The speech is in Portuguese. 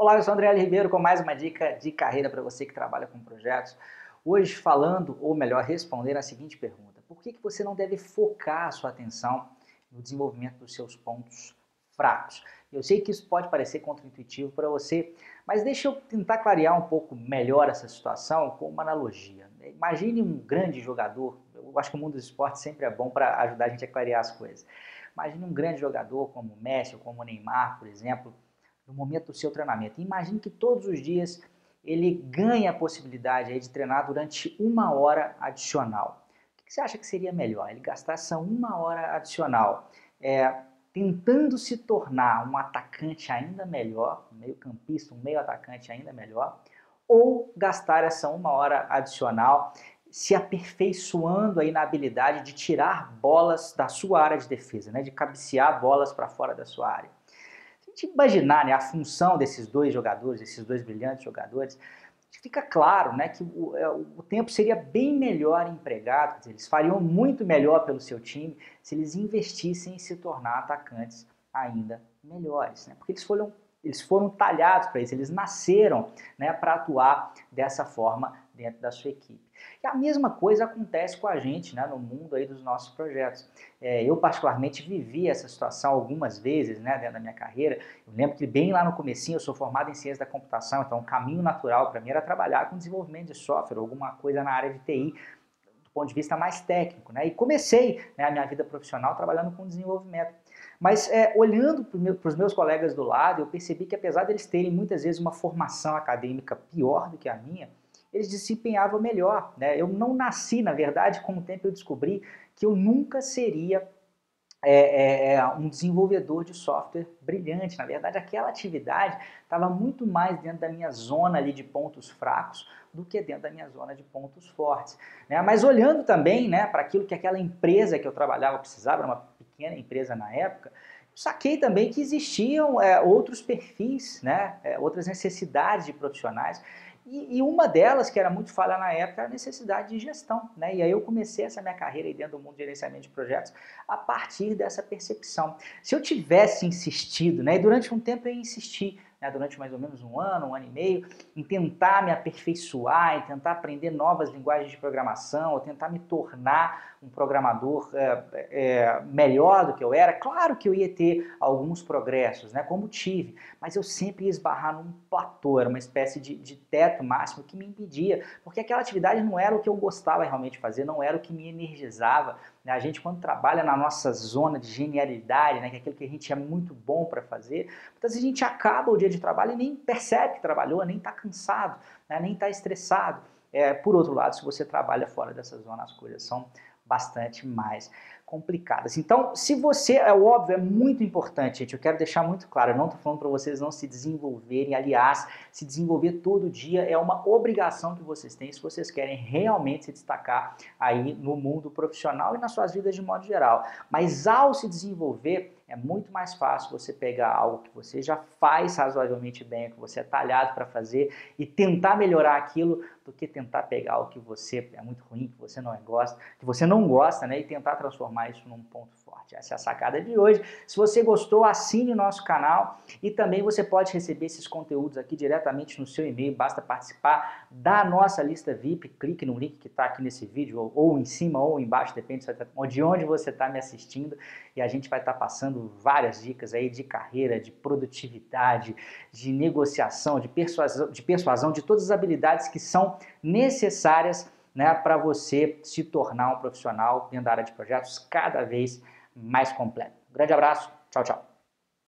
Olá, eu sou André. Ribeiro com mais uma dica de carreira para você que trabalha com projetos. Hoje falando, ou melhor, respondendo a seguinte pergunta. Por que, que você não deve focar a sua atenção no desenvolvimento dos seus pontos fracos? Eu sei que isso pode parecer contraintuitivo para você, mas deixa eu tentar clarear um pouco melhor essa situação com uma analogia. Imagine um grande jogador, eu acho que o mundo dos esportes sempre é bom para ajudar a gente a clarear as coisas. Imagine um grande jogador como o Messi ou como o Neymar, por exemplo, no momento do seu treinamento. Imagine que todos os dias ele ganha a possibilidade de treinar durante uma hora adicional. O que você acha que seria melhor? Ele gastar essa uma hora adicional é, tentando se tornar um atacante ainda melhor, um meio campista, um meio atacante ainda melhor, ou gastar essa uma hora adicional se aperfeiçoando aí na habilidade de tirar bolas da sua área de defesa, né, de cabecear bolas para fora da sua área gente imaginar né, a função desses dois jogadores, esses dois brilhantes jogadores, fica claro né, que o, é, o, tempo seria bem melhor empregado, dizer, eles fariam muito melhor pelo seu time se eles investissem em se tornar atacantes ainda melhores, né, porque eles foram, eles foram talhados para isso, eles nasceram né, para atuar dessa forma dentro da sua equipe. E a mesma coisa acontece com a gente né, no mundo aí dos nossos projetos. É, eu particularmente vivi essa situação algumas vezes né, dentro da minha carreira. Eu lembro que bem lá no comecinho eu sou formado em ciência da computação, então o caminho natural para mim era trabalhar com desenvolvimento de software, alguma coisa na área de TI, do ponto de vista mais técnico. Né? E comecei né, a minha vida profissional trabalhando com desenvolvimento. Mas é, olhando para os meus colegas do lado, eu percebi que apesar deles terem muitas vezes uma formação acadêmica pior do que a minha, eles desempenhavam melhor. Né? Eu não nasci, na verdade, com o tempo eu descobri que eu nunca seria é, é, é, um desenvolvedor de software brilhante. Na verdade, aquela atividade estava muito mais dentro da minha zona ali de pontos fracos do que dentro da minha zona de pontos fortes. Né? Mas olhando também né, para aquilo que aquela empresa que eu trabalhava precisava, era uma pequena empresa na época, saquei também que existiam é, outros perfis, né, é, outras necessidades de profissionais e, e, uma delas, que era muito falha na época, era a necessidade de gestão. Né? E aí eu comecei essa minha carreira aí dentro do mundo de gerenciamento de projetos a partir dessa percepção. Se eu tivesse insistido, né, e durante um tempo eu insisti, né, durante mais ou menos um ano, um ano e meio, em tentar me aperfeiçoar, em tentar aprender novas linguagens de programação, ou tentar me tornar um programador é, é, melhor do que eu era. Claro que eu ia ter alguns progressos, né, como tive, mas eu sempre ia esbarrar num platô, era uma espécie de, de teto máximo que me impedia, porque aquela atividade não era o que eu gostava realmente de fazer, não era o que me energizava. Né? A gente, quando trabalha na nossa zona de genialidade, né, que é aquilo que a gente é muito bom para fazer, muitas vezes a gente acaba o dia de trabalho e nem percebe que trabalhou, nem está cansado, né, nem está estressado. É, por outro lado, se você trabalha fora dessa zona, as coisas são bastante mais complicadas. Então, se você, é óbvio, é muito importante, gente, eu quero deixar muito claro, eu não estou falando para vocês não se desenvolverem, aliás, se desenvolver todo dia é uma obrigação que vocês têm se vocês querem realmente se destacar aí no mundo profissional e nas suas vidas de modo geral. Mas ao se desenvolver, é muito mais fácil você pegar algo que você já faz razoavelmente bem, que você é talhado para fazer e tentar melhorar aquilo do que tentar pegar algo que você é muito ruim, que você não gosta, que você não gosta, né, e tentar transformar isso num ponto forte. Essa é a sacada de hoje. Se você gostou, assine nosso canal e também você pode receber esses conteúdos aqui diretamente no seu e-mail. Basta participar da nossa lista VIP. Clique no link que está aqui nesse vídeo, ou, em cima ou embaixo, depende de onde você está me assistindo. E a gente vai estar tá passando várias dicas aí de carreira, de produtividade, de negociação, de persuasão, de persuasão, de todas as habilidades que são necessárias né, para você se tornar um profissional dentro da área de projetos cada vez mais completo. Um grande abraço, tchau, tchau.